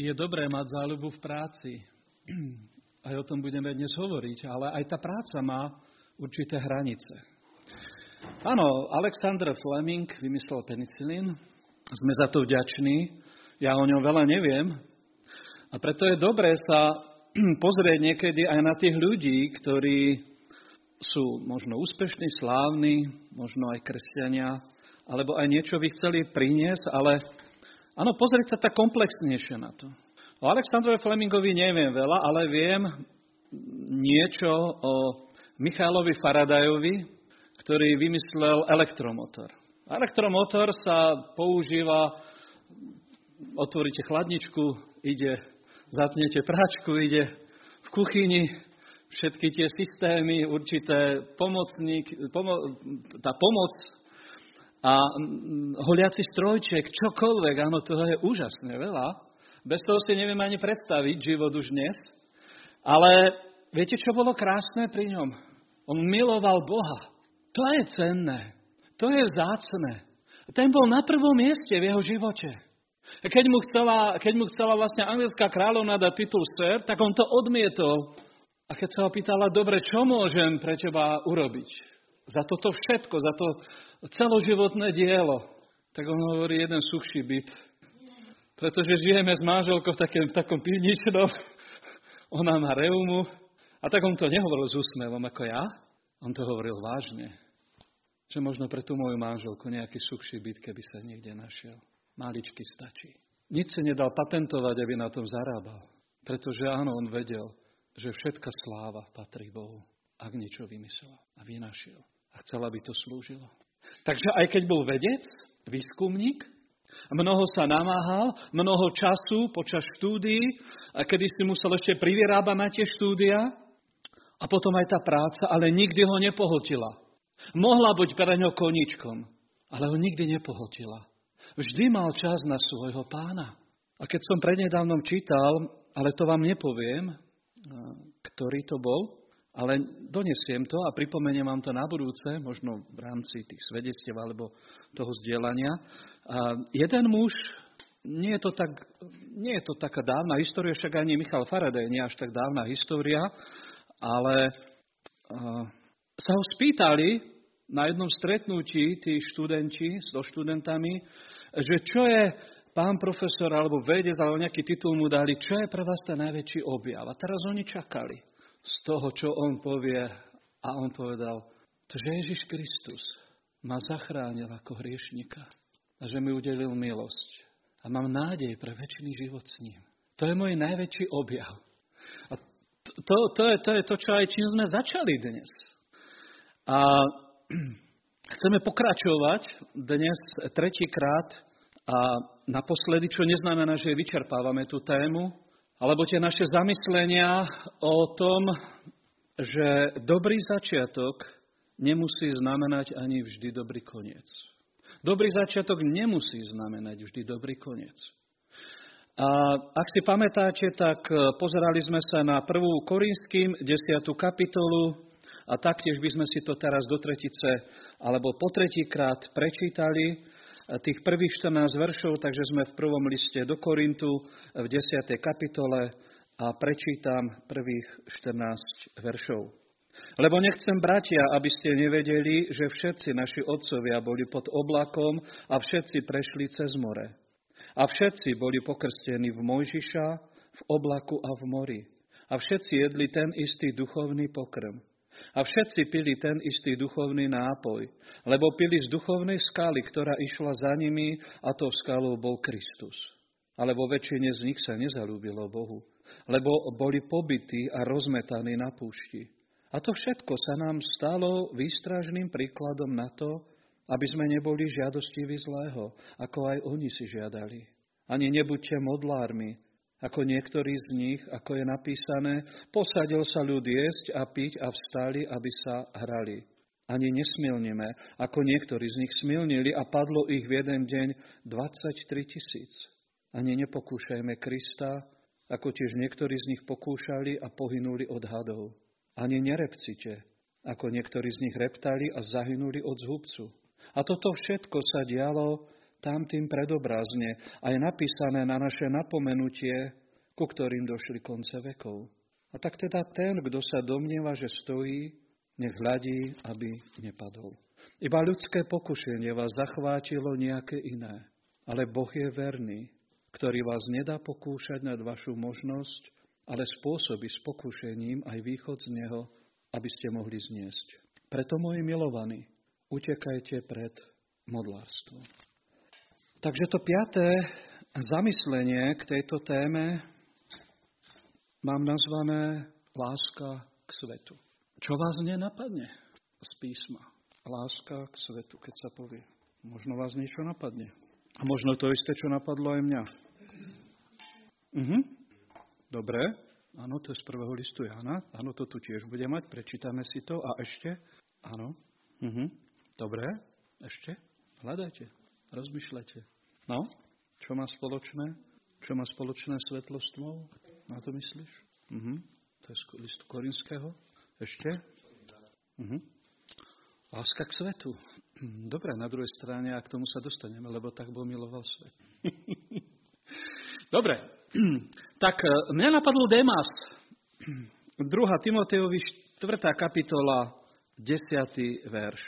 je dobré mať záľubu v práci. Aj o tom budeme dnes hovoriť, ale aj tá práca má určité hranice. Áno, Alexander Fleming vymyslel penicilín. Sme za to vďační. Ja o ňom veľa neviem. A preto je dobré sa pozrieť niekedy aj na tých ľudí, ktorí sú možno úspešní, slávni, možno aj kresťania, alebo aj niečo by chceli priniesť, ale áno, pozrieť sa tak komplexnejšie na to. O Aleksandrovi Flemingovi neviem veľa, ale viem niečo o Michalovi Faradajovi, ktorý vymyslel elektromotor. Elektromotor sa používa, otvoríte chladničku, ide, zapnete práčku, ide v kuchyni, všetky tie systémy, určité pomocník, pomo- tá pomoc a holiaci strojček, čokoľvek, áno, toho je úžasne veľa. Bez toho si neviem ani predstaviť život už dnes. Ale viete, čo bolo krásne pri ňom? On miloval Boha. To je cenné. To je vzácne. Ten bol na prvom mieste v jeho živote. Keď mu chcela, keď mu chcela vlastne anglická kráľovna dať titul Sir, tak on to odmietol. A keď sa ho pýtala, dobre, čo môžem pre teba urobiť? Za toto všetko, za to celoživotné dielo. Tak on hovorí jeden suchší byt. Pretože žijeme s manželkou v, takém, v takom pivničnom, ona má reumu. A tak on to nehovoril s úsmevom ako ja, on to hovoril vážne. Že možno pre tú moju manželku nejaký suchší byt, keby sa niekde našiel. Maličky stačí. Nic si nedal patentovať, aby na tom zarábal. Pretože áno, on vedel, že všetka sláva patrí Bohu, ak niečo vymyslel a vynašiel. A chcela by to slúžilo. Takže aj keď bol vedec, výskumník, mnoho sa namáhal, mnoho času počas štúdií, a kedy si musel ešte privyrábať na tie štúdia, a potom aj tá práca, ale nikdy ho nepohltila. Mohla byť pre ňo koničkom, ale ho nikdy nepohltila. Vždy mal čas na svojho pána. A keď som prednedávnom čítal, ale to vám nepoviem, ktorý to bol, ale donesiem to a pripomeniem vám to na budúce, možno v rámci tých svedectiev alebo toho zdieľania. A jeden muž, nie je, to tak, nie je to taká dávna história, však ani Michal Faraday nie až tak dávna história, ale uh, sa ho spýtali na jednom stretnutí tí študenti so študentami, že čo je pán profesor alebo vedec alebo nejaký titul mu dali, čo je pre vás ten najväčší objav. A teraz oni čakali z toho, čo on povie. A on povedal, že Ježiš Kristus ma zachránil ako hriešnika a že mi udelil milosť. A mám nádej pre väčší život s ním. To je môj najväčší objav. A to, to, je, to je to, čo aj čím sme začali dnes. A chceme pokračovať dnes tretíkrát a naposledy, čo neznamená, že vyčerpávame tú tému, alebo tie naše zamyslenia o tom, že dobrý začiatok nemusí znamenať ani vždy dobrý koniec. Dobrý začiatok nemusí znamenať vždy dobrý koniec. A ak si pamätáte, tak pozerali sme sa na 1. Korinským 10. kapitolu a taktiež by sme si to teraz do tretice alebo po tretíkrát prečítali tých prvých 14 veršov, takže sme v prvom liste do Korintu v 10. kapitole a prečítam prvých 14 veršov. Lebo nechcem, bratia, aby ste nevedeli, že všetci naši otcovia boli pod oblakom a všetci prešli cez more. A všetci boli pokrstení v Mojžiša, v oblaku a v mori. A všetci jedli ten istý duchovný pokrm. A všetci pili ten istý duchovný nápoj, lebo pili z duchovnej skaly, ktorá išla za nimi, a to skalou bol Kristus. Ale vo väčšine z nich sa nezalúbilo Bohu, lebo boli pobytí a rozmetaní na púšti. A to všetko sa nám stalo výstražným príkladom na to, aby sme neboli žiadostiví zlého, ako aj oni si žiadali. Ani nebuďte modlármi, ako niektorí z nich, ako je napísané, posadil sa ľud jesť a piť a vstali, aby sa hrali. Ani nesmilnime, ako niektorí z nich smilnili a padlo ich v jeden deň 23 tisíc. Ani nepokúšajme Krista, ako tiež niektorí z nich pokúšali a pohynuli od hadov. Ani nerepcite, ako niektorí z nich reptali a zahynuli od zhubcu. A toto všetko sa dialo tam tým predobrazne a je napísané na naše napomenutie, ku ktorým došli konce vekov. A tak teda ten, kto sa domnieva, že stojí, nech hľadí, aby nepadol. Iba ľudské pokušenie vás zachvátilo nejaké iné. Ale Boh je verný, ktorý vás nedá pokúšať nad vašu možnosť, ale spôsobí s pokúšením aj východ z neho, aby ste mohli zniesť. Preto, moji milovaní, utekajte pred modlárstvom. Takže to piaté zamyslenie k tejto téme mám nazvané láska k svetu. Čo vás nenapadne z písma? Láska k svetu, keď sa povie. Možno vás niečo napadne. A možno to isté, čo napadlo aj mňa. Mhm. Dobre. Áno, to je z prvého listu Jana. Áno, to tu tiež bude mať. Prečítame si to. A ešte? Áno. Mhm. Dobre. Ešte? Hľadajte. Rozmýšľajte. No, čo má spoločné? Čo má spoločné svetlo s tmou? Na to myslíš? Mhm. To je z listu Korinského. Ešte? Mhm. Láska k svetu. Dobre, na druhej strane, a k tomu sa dostaneme, lebo tak bol miloval svet. Dobre, tak e, mňa napadlo Demas. 2. Timotejovi 4. kapitola, 10. verš.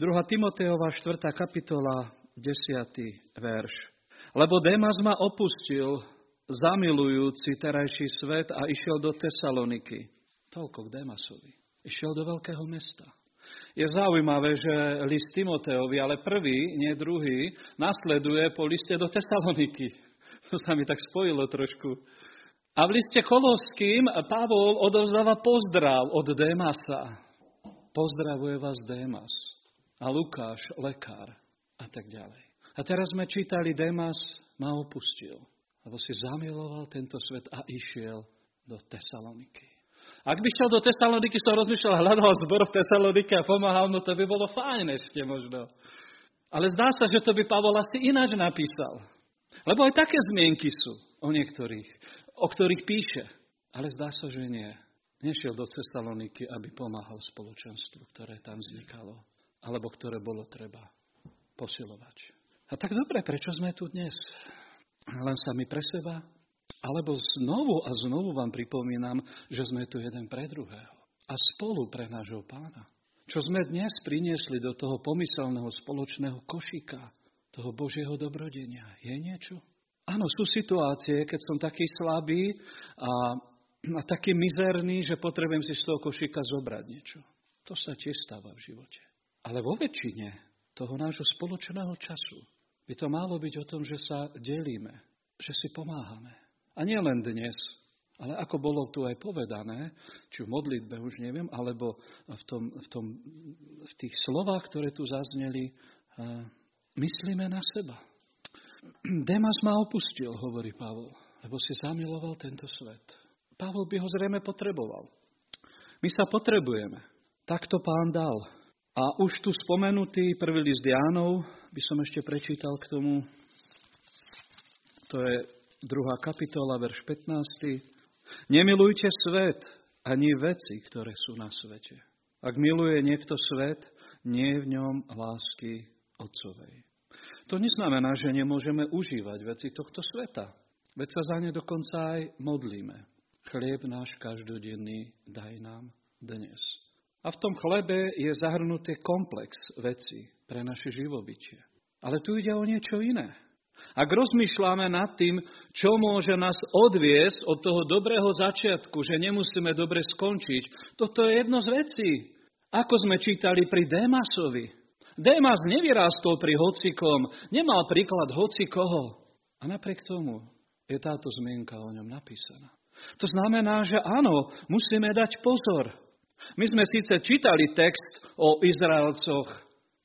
2. Timotejova 4. kapitola, 10. verš. Lebo Démas ma opustil, zamilujúci terajší svet a išiel do Tesaloniky. Toľko k Démasovi. Išiel do veľkého mesta. Je zaujímavé, že list Timoteovi, ale prvý, nie druhý, nasleduje po liste do Tesaloniky. To sa mi tak spojilo trošku. A v liste Kolovským Pavol odovzdáva pozdrav od Démasa. Pozdravuje vás Démas. A Lukáš, lekár a tak ďalej. A teraz sme čítali, Demas ma opustil, lebo si zamiloval tento svet a išiel do Tesaloniky. Ak by šiel do Tesaloniky, som rozmýšľal, hľadal zbor v Tesalonike a pomáhal mu, to by bolo fajn ešte možno. Ale zdá sa, že to by Pavol asi ináč napísal. Lebo aj také zmienky sú o niektorých, o ktorých píše. Ale zdá sa, že nie. Nešiel do Tesaloniky, aby pomáhal spoločenstvu, ktoré tam vznikalo, alebo ktoré bolo treba posilovať. A tak dobre, prečo sme tu dnes? Len sami pre seba? Alebo znovu a znovu vám pripomínam, že sme tu jeden pre druhého. A spolu pre nášho pána. Čo sme dnes priniesli do toho pomyselného spoločného košíka, toho Božieho dobrodenia. Je niečo? Áno, sú situácie, keď som taký slabý a, a taký mizerný, že potrebujem si z toho košíka zobrať niečo. To sa tiež stáva v živote. Ale vo väčšine toho nášho spoločného času by to malo byť o tom, že sa delíme, že si pomáhame. A nie len dnes, ale ako bolo tu aj povedané, či v modlitbe už neviem, alebo v, tom, v, tom, v tých slovách, ktoré tu zazneli, myslíme na seba. Demas ma opustil, hovorí Pavol, lebo si zamiloval tento svet. Pavol by ho zrejme potreboval. My sa potrebujeme. Tak to pán dal. A už tu spomenutý prvý list Jánov by som ešte prečítal k tomu. To je druhá kapitola, verš 15. Nemilujte svet ani veci, ktoré sú na svete. Ak miluje niekto svet, nie je v ňom lásky Otcovej. To neznamená, že nemôžeme užívať veci tohto sveta. Veď sa za ne dokonca aj modlíme. Chlieb náš každodenný daj nám dnes. A v tom chlebe je zahrnutý komplex veci pre naše živobytie. Ale tu ide o niečo iné. Ak rozmýšľame nad tým, čo môže nás odviesť od toho dobrého začiatku, že nemusíme dobre skončiť, toto je jedno z vecí. Ako sme čítali pri Démasovi. Démas nevyrástol pri hocikom, nemal príklad hocikoho. A napriek tomu je táto zmienka o ňom napísaná. To znamená, že áno, musíme dať pozor. My sme síce čítali text o Izraelcoch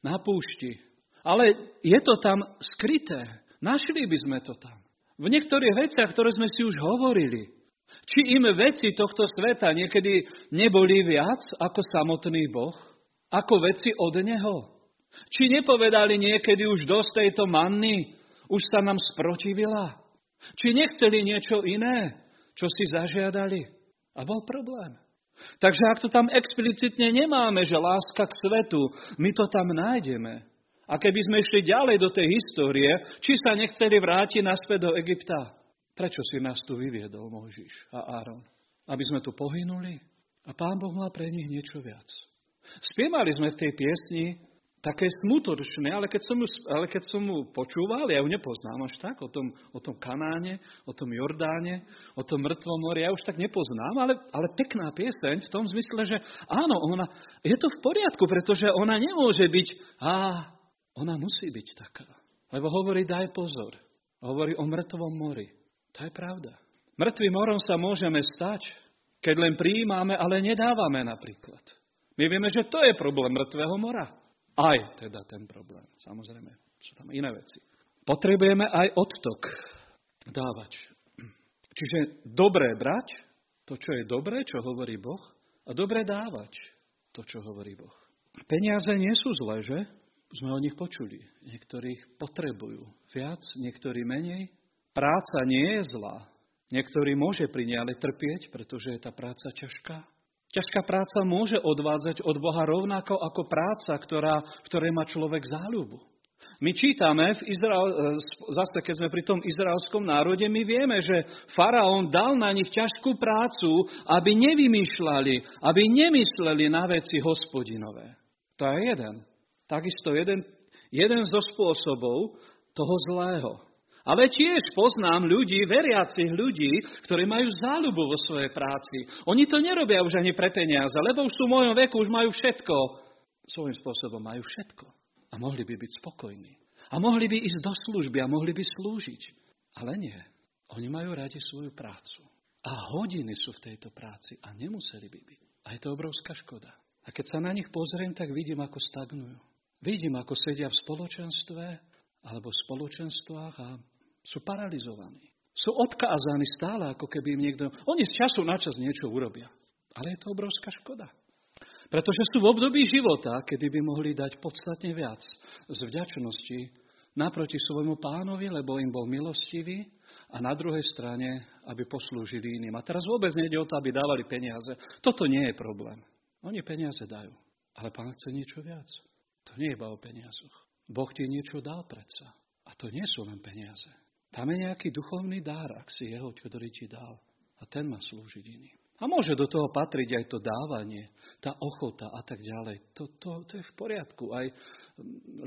na púšti, ale je to tam skryté. Našli by sme to tam. V niektorých veciach, ktoré sme si už hovorili. Či im veci tohto sveta niekedy neboli viac ako samotný Boh? Ako veci od Neho? Či nepovedali niekedy už dosť tejto manny? Už sa nám sprotivila? Či nechceli niečo iné, čo si zažiadali? A bol problém. Takže ak to tam explicitne nemáme, že láska k svetu, my to tam nájdeme. A keby sme išli ďalej do tej histórie, či sa nechceli vrátiť naspäť do Egypta? Prečo si nás tu vyviedol Mojžiš a Áron? Aby sme tu pohynuli? A Pán Boh má pre nich niečo viac. Spievali sme v tej piesni také smutočné, ale keď, ale keď som mu počúval, ja ju nepoznám až tak, o tom, o tom Kanáne, o tom Jordáne, o tom mŕtvom mori, ja už tak nepoznám, ale, ale pekná pieseň v tom zmysle, že áno, ona, je to v poriadku, pretože ona nemôže byť, a ona musí byť taká. Lebo hovorí, daj pozor. Hovorí o mŕtvom mori. To je pravda. Mŕtvým morom sa môžeme stať, keď len prijímame, ale nedávame napríklad. My vieme, že to je problém mŕtvého mora. Aj teda ten problém. Samozrejme, sú tam iné veci. Potrebujeme aj odtok dávať. Čiže dobré brať to, čo je dobré, čo hovorí Boh, a dobre dávať to, čo hovorí Boh. Peniaze nie sú zlé, že? Sme o nich počuli. Niektorých potrebujú viac, niektorí menej. Práca nie je zlá. Niektorý môže pri nej ale trpieť, pretože je tá práca ťažká. Ťažká práca môže odvádzať od Boha rovnako ako práca, ktorá, ktorej má človek záľubu. My čítame, v Izrael, e, zase keď sme pri tom izraelskom národe, my vieme, že faraón dal na nich ťažkú prácu, aby nevymýšľali, aby nemysleli na veci hospodinové. To je jeden. Takisto jeden, jeden zo spôsobov toho zlého. Ale tiež poznám ľudí, veriacich ľudí, ktorí majú záľubu vo svojej práci. Oni to nerobia už ani pre peniaze, lebo už sú v mojom veku, už majú všetko. Svojím spôsobom majú všetko. A mohli by byť spokojní. A mohli by ísť do služby a mohli by slúžiť. Ale nie. Oni majú radi svoju prácu. A hodiny sú v tejto práci a nemuseli by byť. A je to obrovská škoda. A keď sa na nich pozriem, tak vidím, ako stagnujú. Vidím, ako sedia v spoločenstve alebo spoločenstvách a sú paralizovaní. Sú odkázaní stále, ako keby im niekto... Oni z času na čas niečo urobia. Ale je to obrovská škoda. Pretože sú v období života, kedy by mohli dať podstatne viac z vďačnosti naproti svojmu pánovi, lebo im bol milostivý a na druhej strane, aby poslúžili iným. A teraz vôbec nejde o to, aby dávali peniaze. Toto nie je problém. Oni peniaze dajú. Ale pán chce niečo viac. To nie je iba o peniazoch. Boh ti niečo dal predsa. A to nie sú len peniaze. Tam je nejaký duchovný dár, ak si jeho, ktorý ti dal. A ten má slúžiť iným. A môže do toho patriť aj to dávanie, tá ochota a tak ďalej. To, to, to je v poriadku. Aj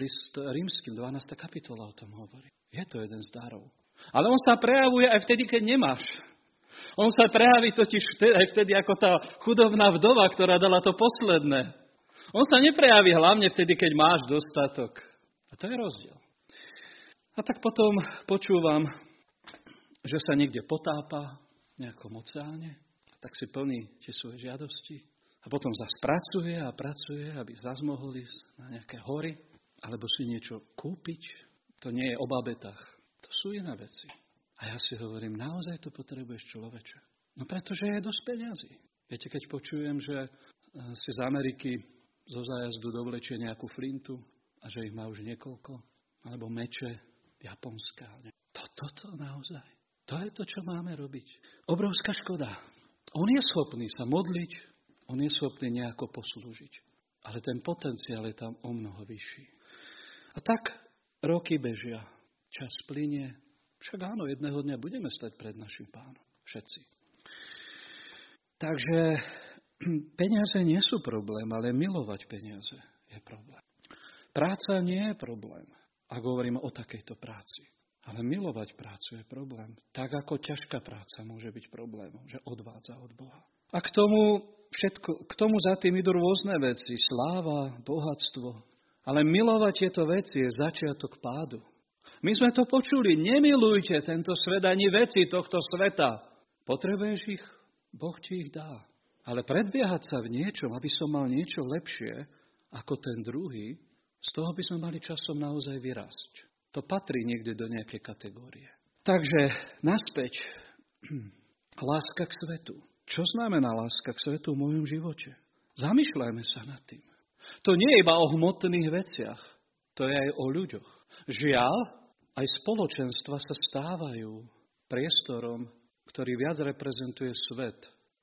list rímským, 12. kapitola o tom hovorí. Je to jeden z darov. Ale on sa prejavuje aj vtedy, keď nemáš. On sa prejaví totiž vtedy, aj vtedy ako tá chudobná vdova, ktorá dala to posledné. On sa neprejaví hlavne vtedy, keď máš dostatok. A to je rozdiel. A tak potom počúvam, že sa niekde potápa v nejakom oceáne, tak si plní tie svoje žiadosti. A potom zase pracuje a pracuje, aby zase mohol ísť na nejaké hory, alebo si niečo kúpiť. To nie je o babetách. To sú iné veci. A ja si hovorím, naozaj to potrebuješ človeče. No pretože je dosť peňazí. Viete, keď počujem, že eh, si z Ameriky zo zájazdu dovlečie nejakú flintu a že ich má už niekoľko, alebo meče, Japonska. To, toto naozaj. To je to, čo máme robiť. Obrovská škoda. On je schopný sa modliť, on je schopný nejako poslúžiť. Ale ten potenciál je tam o mnoho vyšší. A tak roky bežia, čas plinie. Však áno, jedného dňa budeme stať pred našim pánom. Všetci. Takže peniaze nie sú problém, ale milovať peniaze je problém. Práca nie je problém ak hovoríme o takejto práci. Ale milovať prácu je problém. Tak ako ťažká práca môže byť problémom, že odvádza od Boha. A k tomu, všetko, k tomu za tým idú rôzne veci. Sláva, bohatstvo. Ale milovať tieto veci je začiatok pádu. My sme to počuli. Nemilujte tento svet ani veci tohto sveta. Potrebuješ ich? Boh ti ich dá. Ale predbiehať sa v niečom, aby som mal niečo lepšie ako ten druhý, z toho by sme mali časom naozaj vyrásť. To patrí niekde do nejakej kategórie. Takže naspäť. Láska k svetu. Čo znamená láska k svetu v mojom živote? Zamýšľajme sa nad tým. To nie je iba o hmotných veciach, to je aj o ľuďoch. Žiaľ, aj spoločenstva sa stávajú priestorom, ktorý viac reprezentuje svet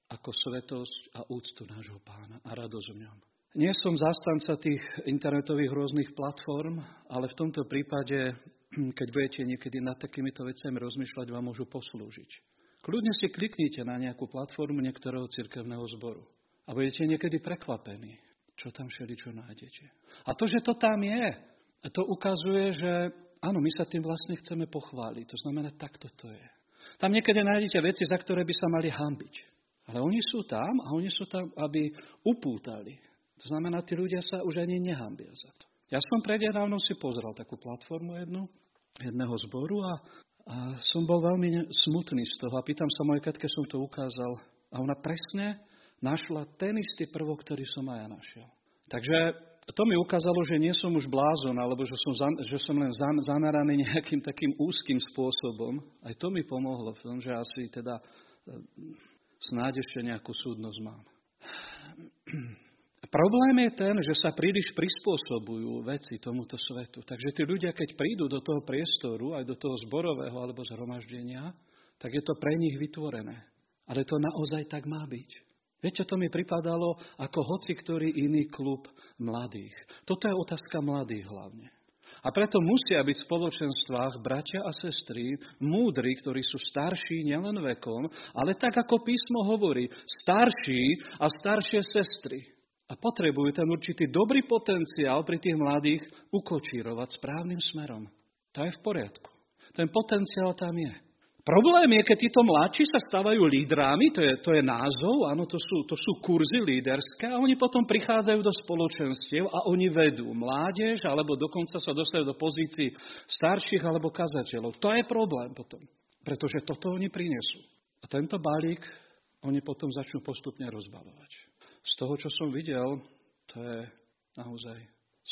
ako svetosť a úctu nášho pána a radosť v ňom. Nie som zastanca tých internetových rôznych platform, ale v tomto prípade, keď budete niekedy nad takýmito vecami rozmýšľať, vám môžu poslúžiť. Kľudne si kliknite na nejakú platformu niektorého cirkevného zboru a budete niekedy prekvapení, čo tam čo nájdete. A to, že to tam je, to ukazuje, že áno, my sa tým vlastne chceme pochváliť. To znamená, takto to je. Tam niekedy nájdete veci, za ktoré by sa mali hambiť. Ale oni sú tam a oni sú tam, aby upútali to znamená, tí ľudia sa už ani nehambia za to. Ja som prednedávno si pozrel takú platformu jednu, jedného zboru a, a som bol veľmi smutný z toho. A pýtam sa mojej katke, som to ukázal. A ona presne našla ten istý prvok, ktorý som aj ja našiel. Takže to mi ukázalo, že nie som už blázon, alebo že som, za, že som len zameraný nejakým takým úzkým spôsobom. Aj to mi pomohlo v tom, že asi teda e, snáď ešte nejakú súdnosť mám. Problém je ten, že sa príliš prispôsobujú veci tomuto svetu. Takže tí ľudia, keď prídu do toho priestoru, aj do toho zborového alebo zhromaždenia, tak je to pre nich vytvorené. Ale to naozaj tak má byť. Viete, to mi pripadalo ako hoci ktorý iný klub mladých. Toto je otázka mladých hlavne. A preto musia byť v spoločenstvách bratia a sestry, múdri, ktorí sú starší nielen vekom, ale tak ako písmo hovorí, starší a staršie sestry. A potrebujú ten určitý dobrý potenciál pri tých mladých ukočírovať správnym smerom. To je v poriadku. Ten potenciál tam je. Problém je, keď títo mladší sa stávajú lídrami, to je, to je názov, áno, to sú, to sú kurzy líderské a oni potom prichádzajú do spoločenstiev a oni vedú mládež alebo dokonca sa dostajú do pozícií starších alebo kazateľov. To je problém potom, pretože toto oni prinesú. A tento balík oni potom začnú postupne rozbalovať z toho, čo som videl, to je naozaj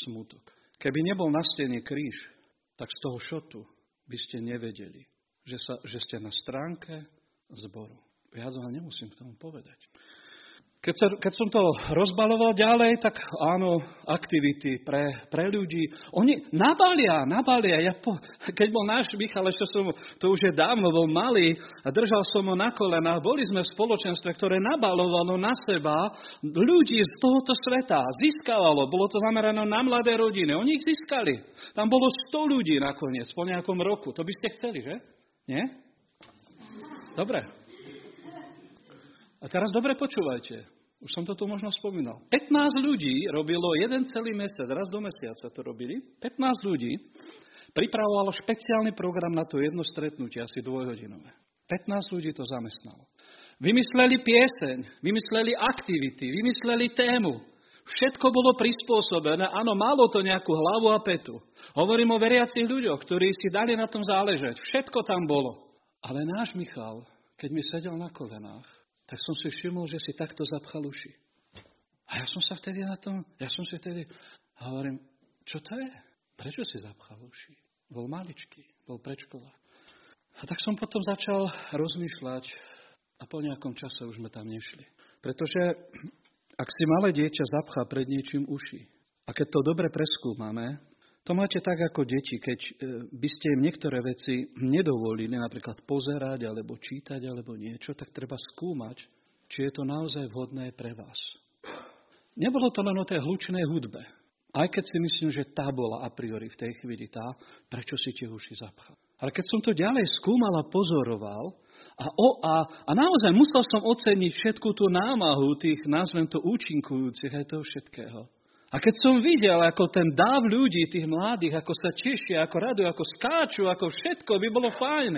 smutok. Keby nebol na stene kríž, tak z toho šotu by ste nevedeli, že, sa, že ste na stránke zboru. Viac vám nemusím k tomu povedať. Keď, sa, keď som to rozbaloval ďalej, tak áno, aktivity pre, pre ľudí. Oni nabalia, nabalia. Ja po, keď bol náš Michal, ešte som, to už je dávno, bol malý a držal som ho na kolenách. Boli sme v spoločenstve, ktoré nabalovalo na seba ľudí z tohoto sveta. Získavalo, bolo to zamerané na mladé rodiny. Oni ich získali. Tam bolo 100 ľudí nakoniec po nejakom roku. To by ste chceli, že? Nie? Dobre. A teraz dobre počúvajte. Už som to tu možno spomínal. 15 ľudí robilo jeden celý mesiac, raz do mesiaca to robili. 15 ľudí pripravovalo špeciálny program na to jedno stretnutie, asi dvojhodinové. 15 ľudí to zamestnalo. Vymysleli pieseň, vymysleli aktivity, vymysleli tému. Všetko bolo prispôsobené, áno, malo to nejakú hlavu a petu. Hovorím o veriacich ľuďoch, ktorí si dali na tom záležať. Všetko tam bolo. Ale náš Michal, keď mi sedel na kolenách, tak som si všimol, že si takto zapchal uši. A ja som sa vtedy na tom, ja som si vtedy, a hovorím, čo to je? Prečo si zapchal uši? Bol maličký, bol predškola. A tak som potom začal rozmýšľať a po nejakom čase už sme tam nešli. Pretože ak si malé dieťa zapchá pred niečím uši a keď to dobre preskúmame, to máte tak ako deti, keď e, by ste im niektoré veci nedovolili, napríklad pozerať, alebo čítať, alebo niečo, tak treba skúmať, či je to naozaj vhodné pre vás. Nebolo to len o tej hlučnej hudbe. Aj keď si myslím, že tá bola a priori v tej chvíli tá, prečo si tie uši zapchal. Ale keď som to ďalej skúmal a pozoroval, a, o, a, a naozaj musel som oceniť všetku tú námahu tých, nazvem to, účinkujúcich aj toho všetkého. A keď som videl, ako ten dáv ľudí, tých mladých, ako sa tešia, ako radujú, ako skáču, ako všetko, by bolo fajn.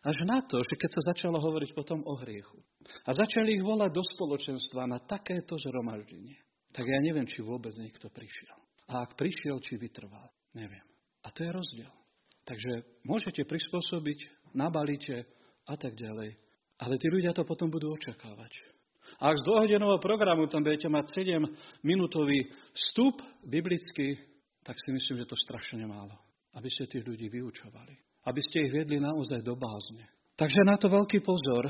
Až na to, že keď sa začalo hovoriť potom o hriechu. A začali ich volať do spoločenstva na takéto zhromaždenie. Tak ja neviem, či vôbec niekto prišiel. A ak prišiel, či vytrval. Neviem. A to je rozdiel. Takže môžete prispôsobiť, nabalíte a tak ďalej. Ale tí ľudia to potom budú očakávať. A z dvojhodinového programu tam budete mať 7-minútový vstup biblický, tak si myslím, že to strašne málo. Aby ste tých ľudí vyučovali. Aby ste ich viedli naozaj do bázne. Takže na to veľký pozor,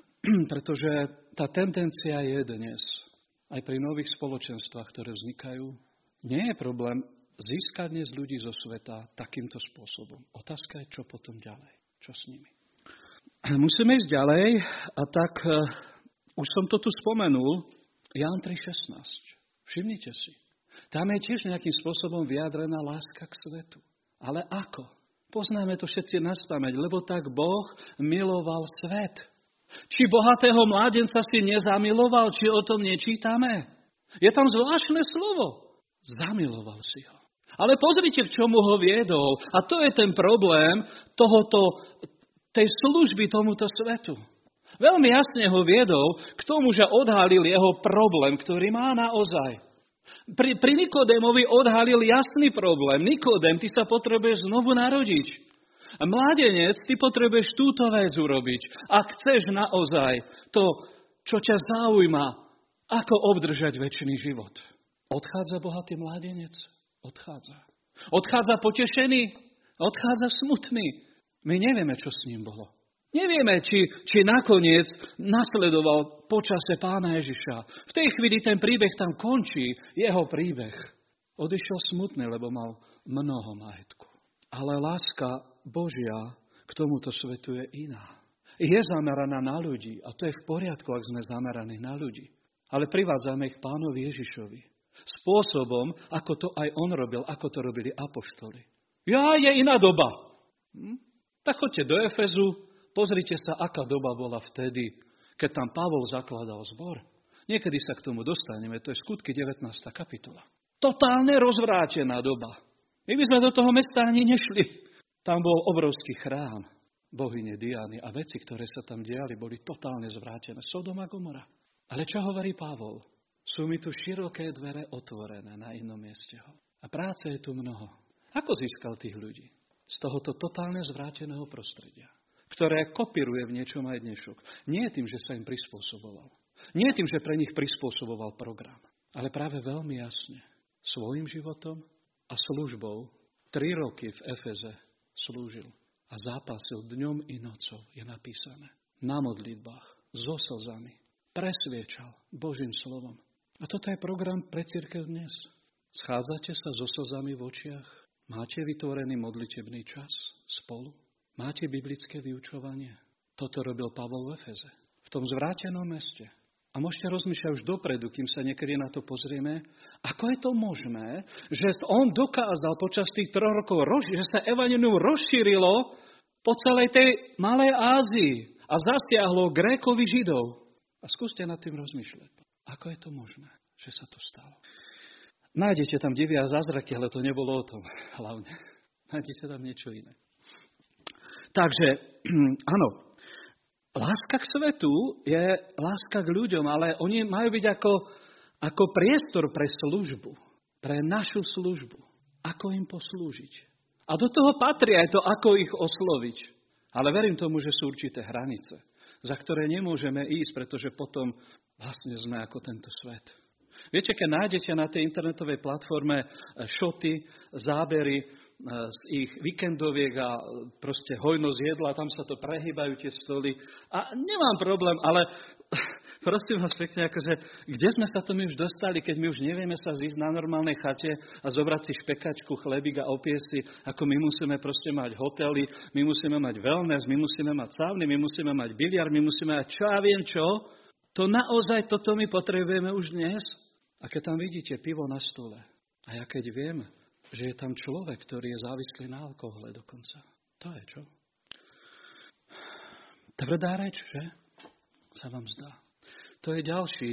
pretože tá tendencia je dnes, aj pri nových spoločenstvách, ktoré vznikajú, nie je problém získať dnes ľudí zo sveta takýmto spôsobom. Otázka je, čo potom ďalej. Čo s nimi? Musíme ísť ďalej a tak už som to tu spomenul, Ján 3.16. Všimnite si. Tam je tiež nejakým spôsobom vyjadrená láska k svetu. Ale ako? Poznáme to všetci na spameť, lebo tak Boh miloval svet. Či bohatého mládenca si nezamiloval, či o tom nečítame? Je tam zvláštne slovo. Zamiloval si ho. Ale pozrite, k čomu ho viedol. A to je ten problém tohoto, tej služby tomuto svetu. Veľmi jasne ho viedol k tomu, že odhalil jeho problém, ktorý má naozaj. Pri, pri Nikodémovi odhalil jasný problém. Nikodém, ty sa potrebuješ znovu narodiť. A mládenec, ty potrebuješ túto vec urobiť. Ak chceš naozaj to, čo ťa zaujíma, ako obdržať väčší život. Odchádza bohatý mládenec? Odchádza. Odchádza potešený? Odchádza smutný. My nevieme, čo s ním bolo. Nevieme, či, či nakoniec nasledoval počase pána Ježiša. V tej chvíli ten príbeh tam končí, jeho príbeh. Odišiel smutný, lebo mal mnoho majetku. Ale láska Božia k tomuto svetu je iná. Je zameraná na ľudí a to je v poriadku, ak sme zameraní na ľudí. Ale privádzame ich pánovi Ježišovi. Spôsobom, ako to aj on robil, ako to robili apoštoli. Ja, je iná doba. Hm? Tak choďte do Efezu, Pozrite sa, aká doba bola vtedy, keď tam Pavol zakladal zbor. Niekedy sa k tomu dostaneme, to je skutky 19. kapitola. Totálne rozvrátená doba. My by sme do toho mesta ani nešli. Tam bol obrovský chrám bohyne Diany a veci, ktoré sa tam diali, boli totálne zvrátené. Sodom a Gomora. Ale čo hovorí Pavol? Sú mi tu široké dvere otvorené na inom mieste. A práce je tu mnoho. Ako získal tých ľudí? Z tohoto totálne zvráteného prostredia ktoré kopíruje v niečom aj dnešok. Nie tým, že sa im prispôsoboval. Nie tým, že pre nich prispôsoboval program. Ale práve veľmi jasne. Svojim životom a službou tri roky v Efeze slúžil a zápasil dňom i nocou, je napísané. Na modlitbách, so slzami. Presviečal Božím slovom. A toto je program pre církev dnes. Schádzate sa so slzami v očiach? Máte vytvorený modlitebný čas spolu? Máte biblické vyučovanie? Toto robil Pavol v Efeze. V tom zvrátenom meste. A môžete rozmýšľať už dopredu, kým sa niekedy na to pozrieme, ako je to možné, že on dokázal počas tých troch rokov, že sa evanelium rozšírilo po celej tej malej Ázii a zasiahlo Grékovi Židov. A skúste nad tým rozmýšľať. Ako je to možné, že sa to stalo? Nájdete tam divia zázraky, ale to nebolo o tom hlavne. Nájdete tam niečo iné. Takže áno, láska k svetu je láska k ľuďom, ale oni majú byť ako, ako priestor pre službu, pre našu službu. Ako im poslúžiť. A do toho patrí aj to, ako ich osloviť. Ale verím tomu, že sú určité hranice, za ktoré nemôžeme ísť, pretože potom vlastne sme ako tento svet. Viete, keď nájdete na tej internetovej platforme šoty, zábery z ich víkendoviek a proste hojnosť jedla, tam sa to prehýbajú tie stoly. A nemám problém, ale prosím vás pekne, akože, kde sme sa to my už dostali, keď my už nevieme sa zísť na normálnej chate a zobrať si špekačku, chlebík a opiesy, ako my musíme proste mať hotely, my musíme mať wellness, my musíme mať sávny, my musíme mať biliar, my musíme mať čo ja viem čo. To naozaj toto my potrebujeme už dnes. A keď tam vidíte pivo na stole, a ja keď viem, že je tam človek, ktorý je závislý na alkohole dokonca. To je čo? Tvrdá reč, že? Sa vám zdá. To je ďalší,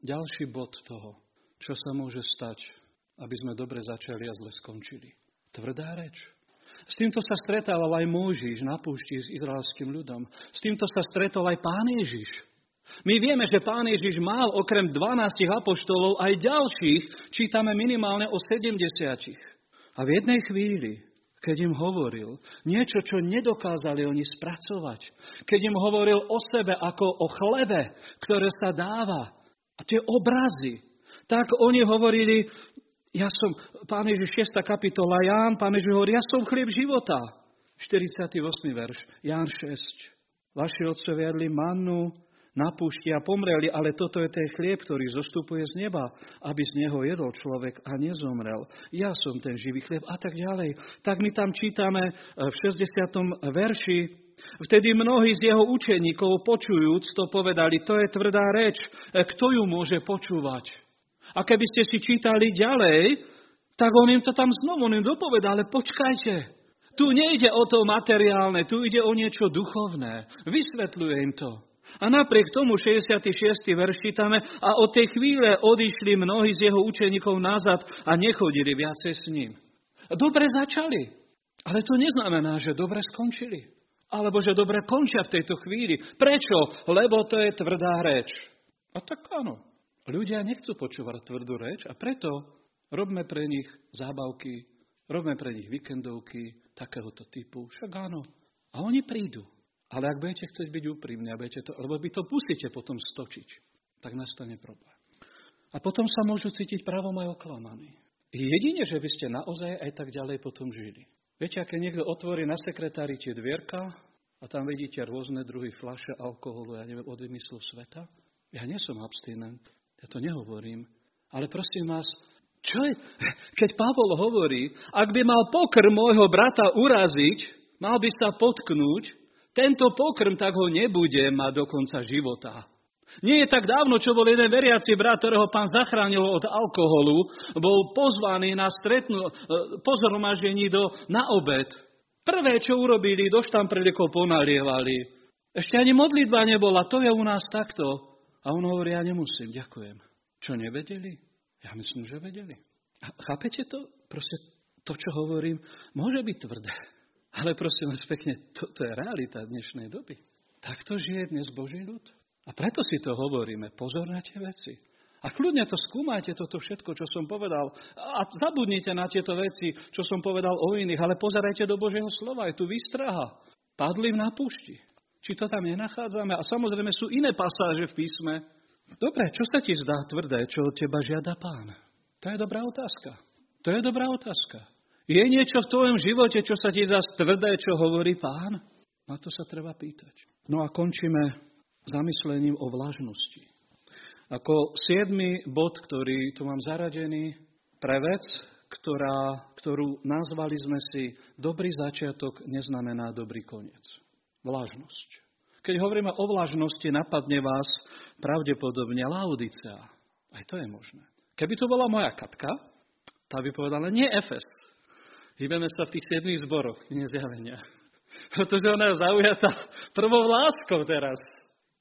ďalší bod toho, čo sa môže stať, aby sme dobre začali a zle skončili. Tvrdá reč. S týmto sa stretával aj Môžiš na púšti s izraelským ľudom. S týmto sa stretol aj pán Ježiš. My vieme, že pán Ježiš mal okrem 12 apoštolov aj ďalších, čítame minimálne o 70. A v jednej chvíli, keď im hovoril niečo, čo nedokázali oni spracovať, keď im hovoril o sebe ako o chlebe, ktoré sa dáva, a tie obrazy, tak oni hovorili, ja som, pán Ježiš 6. kapitola, Ján, pán Ježiš hovorí, ja som chlieb života. 48. verš, Ján 6. Vaši otcovia jedli mannu, na púšti a pomreli, ale toto je ten chlieb, ktorý zostupuje z neba, aby z neho jedol človek a nezomrel. Ja som ten živý chlieb a tak ďalej. Tak my tam čítame v 60. verši, Vtedy mnohí z jeho učeníkov počujúc to povedali, to je tvrdá reč, kto ju môže počúvať? A keby ste si čítali ďalej, tak on im to tam znovu on im dopovedá, ale počkajte, tu nejde o to materiálne, tu ide o niečo duchovné. Vysvetľuje im to. A napriek tomu 66. verš čítame, a od tej chvíle odišli mnohí z jeho učeníkov nazad a nechodili viacej s ním. Dobre začali, ale to neznamená, že dobre skončili. Alebo že dobre končia v tejto chvíli. Prečo? Lebo to je tvrdá reč. A tak áno. Ľudia nechcú počúvať tvrdú reč a preto robme pre nich zábavky, robme pre nich víkendovky takéhoto typu. Však áno. A oni prídu. Ale ak budete chcieť byť úprimní, to, lebo vy to musíte potom stočiť, tak nastane problém. A potom sa môžu cítiť pravom aj oklamaní. Jedine, že by ste naozaj aj tak ďalej potom žili. Viete, aké niekto otvorí na sekretári tie dvierka a tam vidíte rôzne druhy flaše alkoholu, ja neviem, od vymyslu sveta? Ja nie som abstinent, ja to nehovorím. Ale prosím vás, čo je, keď Pavol hovorí, ak by mal pokrm môjho brata uraziť, mal by sa potknúť, tento pokrm tak ho nebude mať do konca života. Nie je tak dávno, čo bol jeden veriaci brat, ktorého pán zachránil od alkoholu, bol pozvaný na stretnú, e, pozormažení do, na obed. Prvé, čo urobili, do štamprelikov ponalievali. Ešte ani modlitba nebola, to je u nás takto. A on hovorí, ja nemusím, ďakujem. Čo nevedeli? Ja myslím, že vedeli. Chápete to? Proste to, čo hovorím, môže byť tvrdé. Ale prosím vás pekne, to, to je realita dnešnej doby. Takto žije dnes Boží ľud. A preto si to hovoríme. Pozor na tie veci. A kľudne to skúmajte, toto všetko, čo som povedal. A zabudnite na tieto veci, čo som povedal o iných, ale pozerajte do Božieho slova. Je tu výstraha. Padli na púšti. Či to tam nenachádzame? A samozrejme sú iné pasáže v písme. Dobre, čo sa ti zdá tvrdé, čo od teba žiada pán? To je dobrá otázka. To je dobrá otázka. Je niečo v tvojom živote, čo sa ti zdá tvrdé, čo hovorí pán? Na to sa treba pýtať. No a končíme zamyslením o vlažnosti. Ako siedmy bod, ktorý tu mám zaradený pre vec, ktorá, ktorú nazvali sme si dobrý začiatok neznamená dobrý koniec. Vlažnosť. Keď hovoríme o vlažnosti, napadne vás pravdepodobne Laudicea. Aj to je možné. Keby to bola moja Katka, tá by povedala, nie Efes. Hýbeme sa v tých siedmých zboroch, nezjavenia. Pretože ona je zaujatá prvou láskou teraz.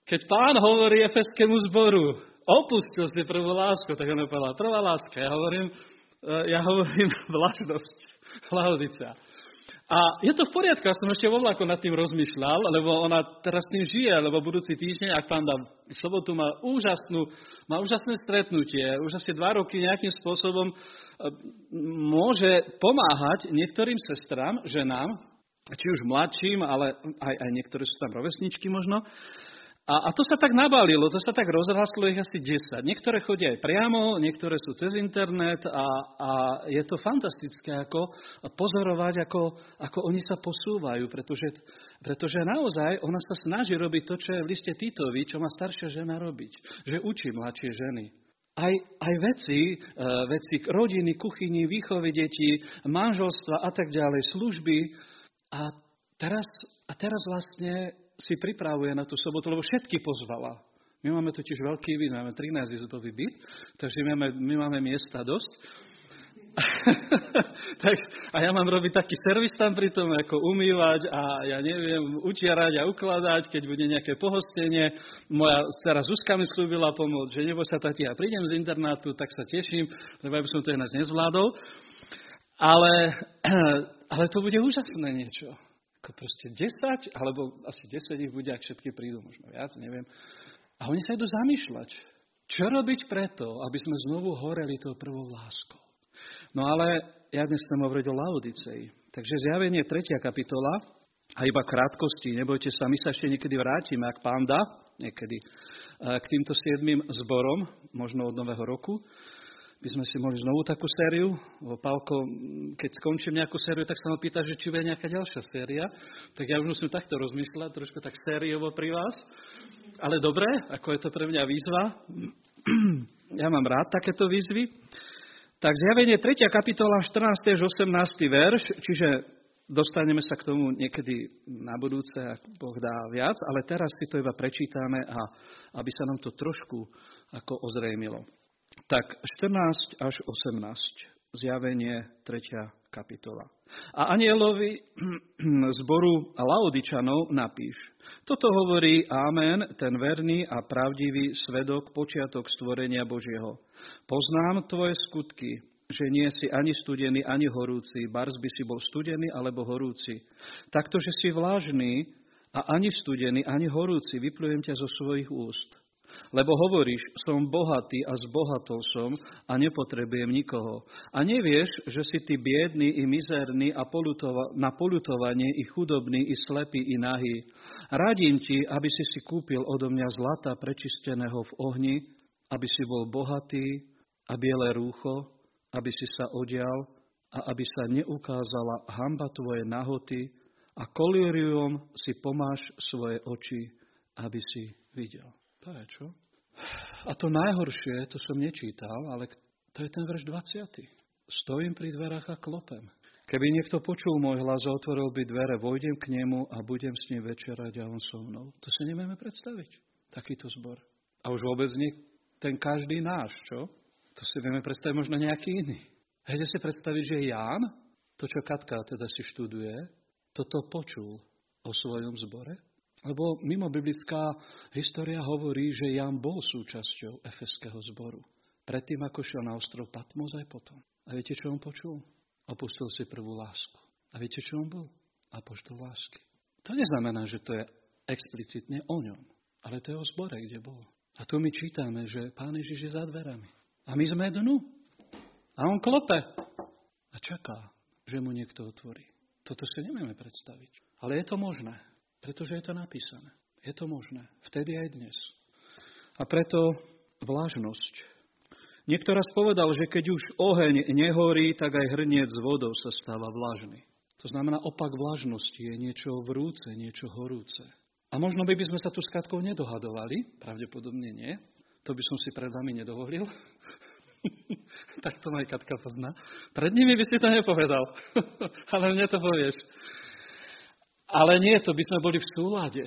Keď pán hovorí efeskému zboru, opustil si prvú lásku, tak on povedal, prvá láska, ja hovorím, e, ja hovorím vlažnosť, Laudicea. A je to v poriadku, ja som ešte vo vlaku nad tým rozmýšľal, lebo ona teraz tým žije, lebo budúci týždeň, ak pán dá sobotu, má, úžasnú, má úžasné stretnutie, už asi dva roky nejakým spôsobom môže pomáhať niektorým sestram, ženám, či už mladším, ale aj, aj niektoré sú tam rovesničky možno, a, a to sa tak nabalilo, to sa tak rozrastlo ich asi 10. Niektoré chodia aj priamo, niektoré sú cez internet a, a je to fantastické ako pozorovať, ako, ako oni sa posúvajú, pretože, pretože naozaj ona sa snaží robiť to, čo je v liste Titovi, čo má staršia žena robiť, že učí mladšie ženy. Aj, aj veci, uh, veci rodiny, kuchyni, výchovy detí, manželstva a tak ďalej, služby. A teraz, a teraz vlastne si pripravuje na tú sobotu, lebo všetky pozvala. My máme totiž veľký byt, máme 13 izbový byt, takže my máme, my máme miesta dosť. tak, a ja mám robiť taký servis tam pri tom, ako umývať a ja neviem, utierať a ukladať, keď bude nejaké pohostenie. Moja stará Zuzka mi slúbila pomôcť, že nebo sa tati, ja prídem z internátu, tak sa teším, lebo ja by som to nás nezvládol. Ale, ale to bude úžasné niečo ako proste 10, alebo asi 10 ich bude, ak všetky prídu, možno viac, neviem. A oni sa idú zamýšľať, čo robiť preto, aby sme znovu horeli tou prvou láskou. No ale ja dnes chcem hovoriť o Laodicei. Takže zjavenie 3. kapitola, a iba krátkosti, nebojte sa, my sa ešte niekedy vrátime, ak pán dá, niekedy, eh, k týmto siedmým zborom, možno od nového roku by sme si mohli znovu takú sériu. Pálko, keď skončím nejakú sériu, tak sa ma pýta, že či bude nejaká ďalšia séria. Tak ja už musím takto rozmýšľať, trošku tak sériovo pri vás. Ale dobre, ako je to pre mňa výzva. Ja mám rád takéto výzvy. Tak zjavenie 3. kapitola 14. až 18. verš, čiže dostaneme sa k tomu niekedy na budúce, ak Boh dá viac, ale teraz si to iba prečítame, a aby sa nám to trošku ako ozrejmilo. Tak 14 až 18, zjavenie 3. kapitola. A anielovi zboru Laodičanov napíš. Toto hovorí Amen, ten verný a pravdivý svedok, počiatok stvorenia Božieho. Poznám tvoje skutky, že nie si ani studený, ani horúci. Bars by si bol studený alebo horúci. Takto, si vlážný a ani studený, ani horúci, vyplujem ťa zo svojich úst. Lebo hovoríš, som bohatý a zbohatol som a nepotrebujem nikoho. A nevieš, že si ty biedný i mizerný a na polutovanie i chudobný i slepý i nahý. Radím ti, aby si si kúpil odo mňa zlata prečisteného v ohni, aby si bol bohatý a biele rúcho, aby si sa odial a aby sa neukázala hamba tvoje nahoty a kolírium si pomáš svoje oči, aby si videl. Je čo? A to najhoršie, to som nečítal, ale to je ten verš 20. Stojím pri dverách a klopem. Keby niekto počul môj hlas, otvoril by dvere, vojdem k nemu a budem s ním večerať a on so mnou. To si nevieme predstaviť, takýto zbor. A už vôbec nie ten každý náš, čo? To si vieme predstaviť možno nejaký iný. Viete si predstaviť, že Ján, to, čo Katka teda si študuje, toto počul o svojom zbore? Lebo mimo biblická história hovorí, že Ján bol súčasťou efeského zboru. Predtým, ako šiel na ostrov Patmos aj potom. A viete, čo on počul? Opustil si prvú lásku. A viete, čo on bol? Apoštol lásky. To neznamená, že to je explicitne o ňom, ale to je o zbore, kde bol. A tu my čítame, že Pán Ježiš je za dverami. A my sme dnu. A on klope. A čaká, že mu niekto otvorí. Toto si nevieme predstaviť. Ale je to možné, pretože je to napísané. Je to možné. Vtedy aj dnes. A preto vlážnosť. Niekto raz povedal, že keď už oheň nehorí, tak aj hrniec s vodou sa stáva vlážny. To znamená, opak vlážnosti je niečo vrúce, niečo horúce. A možno by sme sa tu s Katkou nedohadovali, pravdepodobne nie, to by som si pred vami nedovolil. tak to aj Katka pozná. Pred nimi by si to nepovedal. Ale mne to povieš. Ale nie, to by sme boli v súlade.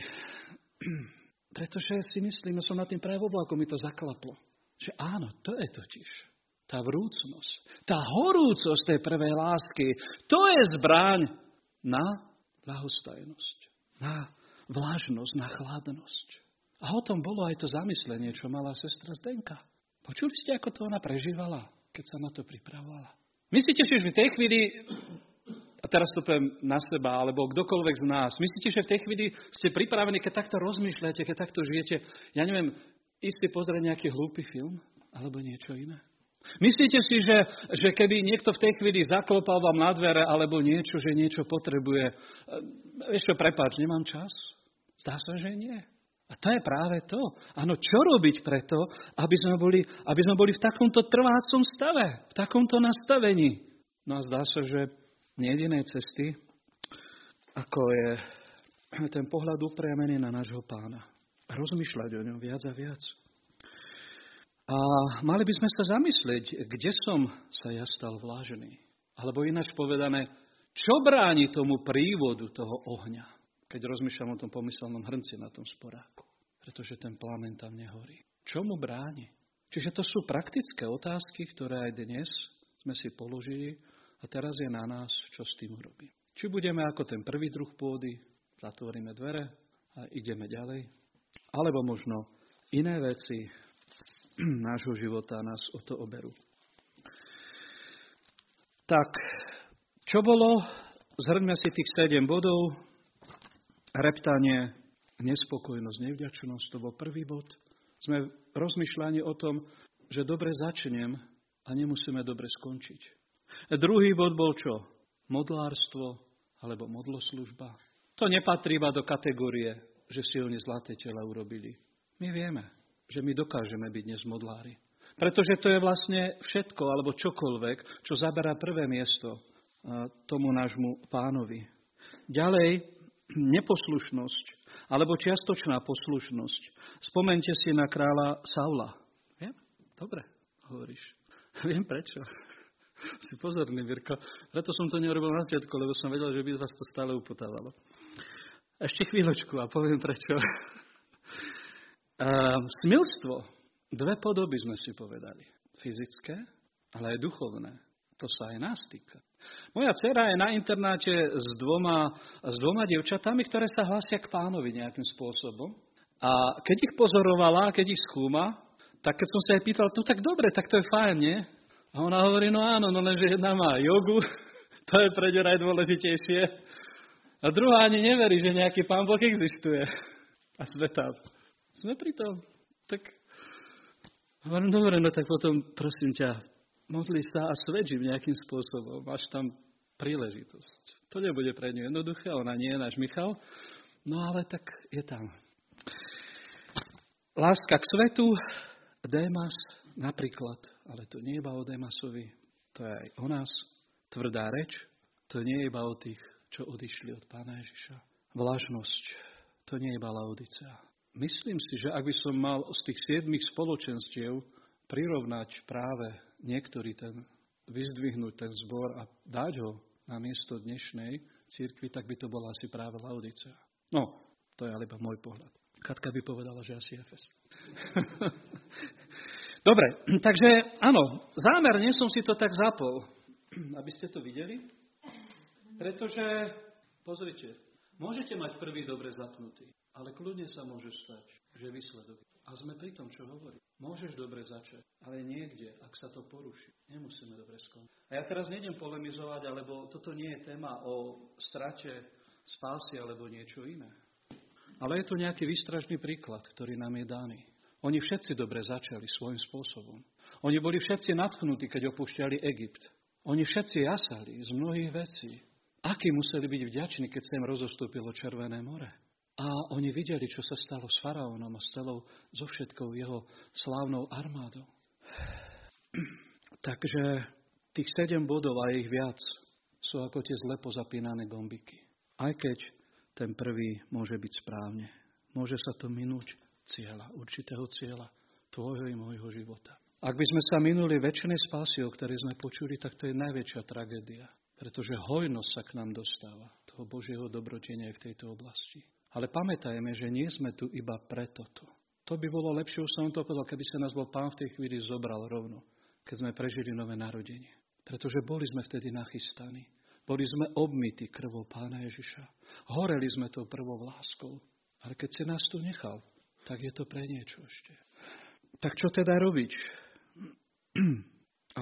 Pretože si myslím, som na tým práve mi to zaklaplo. Že áno, to je totiž tá vrúcnosť, tá horúcosť tej prvej lásky, to je zbraň na ľahostajnosť, na vlážnosť, na chladnosť. A o tom bolo aj to zamyslenie, čo mala sestra Zdenka. Počuli ste, ako to ona prežívala, keď sa na to pripravovala? Myslíte si, že v tej chvíli, teraz to poviem na seba, alebo kdokoľvek z nás, myslíte, že v tej chvíli ste pripravení, keď takto rozmýšľate, keď takto žijete, ja neviem, ísť si pozrieť nejaký hlúpy film, alebo niečo iné? Myslíte si, že, že keby niekto v tej chvíli zaklopal vám na dvere alebo niečo, že niečo potrebuje, ešte prepáč, nemám čas? Zdá sa, že nie. A to je práve to. Áno, čo robiť preto, aby sme, boli, aby sme boli v takomto trvácom stave, v takomto nastavení. No a zdá sa, že jedinej cesty, ako je ten pohľad upriamený na nášho pána. Rozmýšľať o ňom viac a viac. A mali by sme sa zamyslieť, kde som sa ja stal vlážený. Alebo ináč povedané, čo bráni tomu prívodu toho ohňa keď rozmýšľam o tom pomyselnom hrnci na tom sporáku. Pretože ten plamen tam nehorí. Čo mu bráni? Čiže to sú praktické otázky, ktoré aj dnes sme si položili a teraz je na nás, čo s tým urobí. Či budeme ako ten prvý druh pôdy, zatvoríme dvere a ideme ďalej, alebo možno iné veci nášho života nás o to oberú. Tak, čo bolo? Zhrňme si tých 7 bodov reptanie, nespokojnosť, nevďačnosť, to bol prvý bod. Sme v rozmýšľaní o tom, že dobre začnem a nemusíme dobre skončiť. Druhý bod bol čo? Modlárstvo alebo modloslužba. To nepatrí iba do kategórie, že silne zlaté tela urobili. My vieme, že my dokážeme byť dnes modlári. Pretože to je vlastne všetko, alebo čokoľvek, čo zaberá prvé miesto tomu nášmu pánovi. Ďalej, neposlušnosť alebo čiastočná poslušnosť. Spomente si na kráľa Saula. Viem? Dobre, hovoríš. Viem prečo. Si pozorný, Mirko. Preto som to neurobil na začiatku, lebo som vedel, že by vás to stále upotávalo. Ešte chvíľočku a poviem prečo. Uh, smilstvo. Dve podoby sme si povedali. fyzické, ale aj duchovné. To sa aj nás týka. Moja dcera je na internáte s dvoma, s dvoma devčatami, ktoré sa hlásia k pánovi nejakým spôsobom. A keď ich pozorovala, keď ich skúma, tak keď som sa jej pýtal, no tak dobre, tak to je fajn, nie? A ona hovorí, no áno, no lenže jedna má jogu, to je pre ňu najdôležitejšie. A druhá ani neverí, že nejaký pán Boh existuje. A sme tam. Sme pri tom. Tak hovorím, dobre, no tak potom prosím ťa, modli sa a svedžím nejakým spôsobom. Máš tam príležitosť. To nebude pre ňu jednoduché, ona nie je náš Michal, no ale tak je tam. Láska k svetu, Démas napríklad, ale to nie je iba o Démasovi, to je aj o nás. Tvrdá reč, to nie je iba o tých, čo odišli od Pána Ježiša. Vlažnosť, to nie je iba Laodicea. Myslím si, že ak by som mal z tých siedmých spoločenstiev prirovnať práve niektorý ten, vyzdvihnúť ten zbor a dať ho na miesto dnešnej církvy, tak by to bola asi práve Laodicea. No, to je ale iba môj pohľad. Katka by povedala, že asi Efes. Dobre, takže áno, zámerne som si to tak zapol, aby ste to videli, pretože, pozrite, môžete mať prvý dobre zapnutý, ale kľudne sa môže stať, že výsledok. A sme pri tom, čo hovorí. Môžeš dobre začať, ale niekde, ak sa to poruší, nemusíme dobre skončiť. A ja teraz nejdem polemizovať, alebo toto nie je téma o strate spásy alebo niečo iné. Ale je tu nejaký výstražný príklad, ktorý nám je daný. Oni všetci dobre začali svojím spôsobom. Oni boli všetci natknutí, keď opúšťali Egypt. Oni všetci jasali z mnohých vecí. Akí museli byť vďační, keď sa im rozostúpilo Červené more? A oni videli, čo sa stalo s faraónom a s celou, so všetkou jeho slávnou armádou. Takže tých sedem bodov a ich viac sú ako tie zle pozapínané gombiky. Aj keď ten prvý môže byť správne. Môže sa to minúť cieľa, určitého cieľa tvojho i môjho života. Ak by sme sa minuli väčšinej spásy, o ktorej sme počuli, tak to je najväčšia tragédia. Pretože hojnosť sa k nám dostáva, toho Božieho dobrotenia aj v tejto oblasti. Ale pamätajme, že nie sme tu iba preto. To by bolo lepšie, už som to povedal, keby sa nás bol Pán v tej chvíli zobral rovno, keď sme prežili nové narodenie. Pretože boli sme vtedy nachystaní. Boli sme obmity krvou Pána Ježiša. Horeli sme tou prvou láskou. Ale keď si nás tu nechal, tak je to pre niečo ešte. Tak čo teda robiť?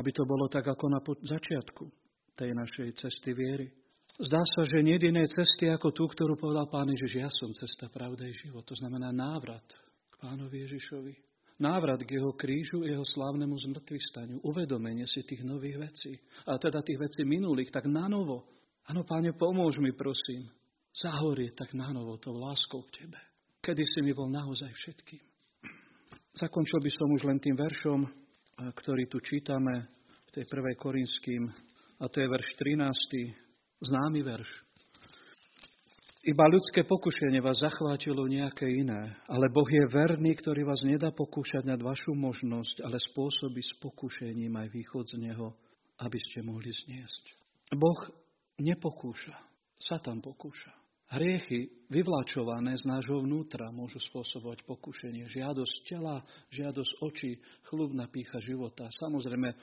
Aby to bolo tak ako na začiatku tej našej cesty viery. Zdá sa, že nie je inej cesty ako tú, ktorú povedal Pán Ježiš, ja som cesta, pravda i život. To znamená návrat k Pánovi Ježišovi. Návrat k jeho krížu, jeho slávnemu zmrtvistaniu. Uvedomenie si tých nových vecí. A teda tých vecí minulých, tak na novo. Áno, Páne, pomôž mi, prosím. Zahorieť tak na novo tou láskou k Tebe. Kedy si mi bol naozaj všetkým. Zakončil by som už len tým veršom, ktorý tu čítame v tej prvej Korinským, a to je verš 13 Známy verš. Iba ľudské pokušenie vás zachvátilo nejaké iné, ale Boh je verný, ktorý vás nedá pokúšať nad vašu možnosť, ale spôsobí s pokušením aj východ z neho, aby ste mohli zniesť. Boh nepokúša, Satan pokúša. Hriechy vyvlačované z nášho vnútra môžu spôsobovať pokušenie. Žiadosť tela, žiadosť očí, chlubná pícha života. Samozrejme e,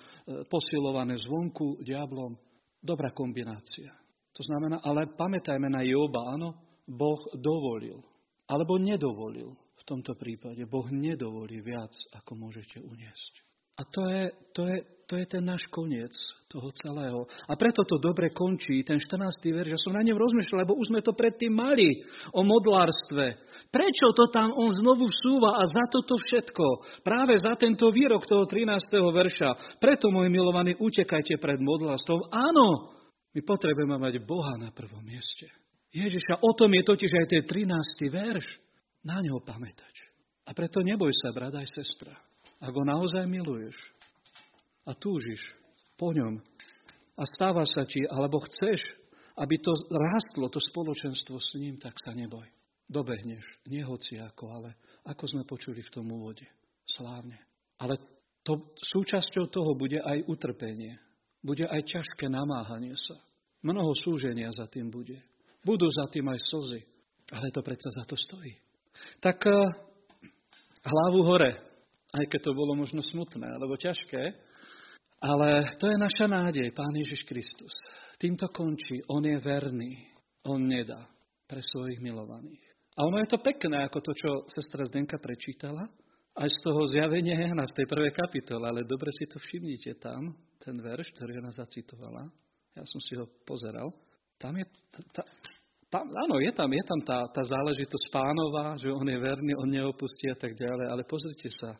posilované zvonku diablom. Dobrá kombinácia. To znamená, ale pamätajme na Joba, áno, Boh dovolil, alebo nedovolil v tomto prípade. Boh nedovolí viac, ako môžete uniesť. A to je, to je, to je ten náš koniec toho celého. A preto to dobre končí, ten 14. verš. Ja som na ňom rozmýšľal, lebo už sme to predtým mali o modlárstve. Prečo to tam on znovu vsúva a za toto všetko? Práve za tento výrok toho 13. verša. Preto, môj milovaní, utekajte pred modlárstvom. Áno, my potrebujeme mať Boha na prvom mieste. Ježiša, o tom je totiž aj ten 13. verš. Na ňo pamätať. A preto neboj sa, brat aj sestra. Ak ho naozaj miluješ a túžiš po ňom a stáva sa ti, alebo chceš, aby to rástlo, to spoločenstvo s ním, tak sa neboj. Dobehneš, nie hoci ako, ale ako sme počuli v tom úvode. Slávne. Ale to, súčasťou toho bude aj utrpenie bude aj ťažké namáhanie sa. Mnoho súženia za tým bude. Budú za tým aj slzy, ale to predsa za to stojí. Tak uh, hlavu hore, aj keď to bolo možno smutné alebo ťažké, Ale to je naša nádej, Pán Ježiš Kristus. Týmto končí. On je verný. On nedá pre svojich milovaných. A ono je to pekné, ako to, čo sestra Zdenka prečítala, aj z toho zjavenia Jana, z tej prvej kapitole, ale dobre si to všimnite tam, ten verš, ktorý ona zacitovala. Ja som si ho pozeral. Tam je, tá, tam, áno, je tam, je tam tá, tá záležitosť pánova, že on je verný, on neopustí a tak ďalej, ale pozrite sa,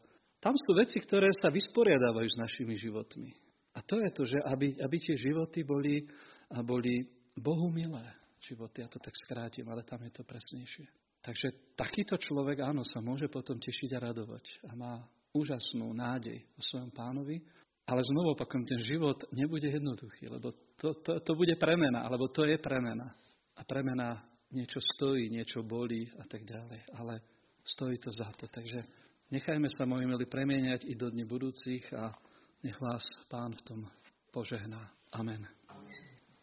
tam sú veci, ktoré sa vysporiadávajú s našimi životmi. A to je to, že aby, aby tie životy boli, boli Bohu milé životy, ja to tak skrátim, ale tam je to presnejšie. Takže takýto človek, áno, sa môže potom tešiť a radovať a má úžasnú nádej o svojom pánovi, ale znovu opakujem, ten život nebude jednoduchý, lebo to, to, to bude premena, alebo to je premena. A premena niečo stojí, niečo bolí a tak ďalej, ale stojí to za to. Takže nechajme sa, moji milí, premieňať i do dní budúcich a nech vás Pán v tom požehná. Amen.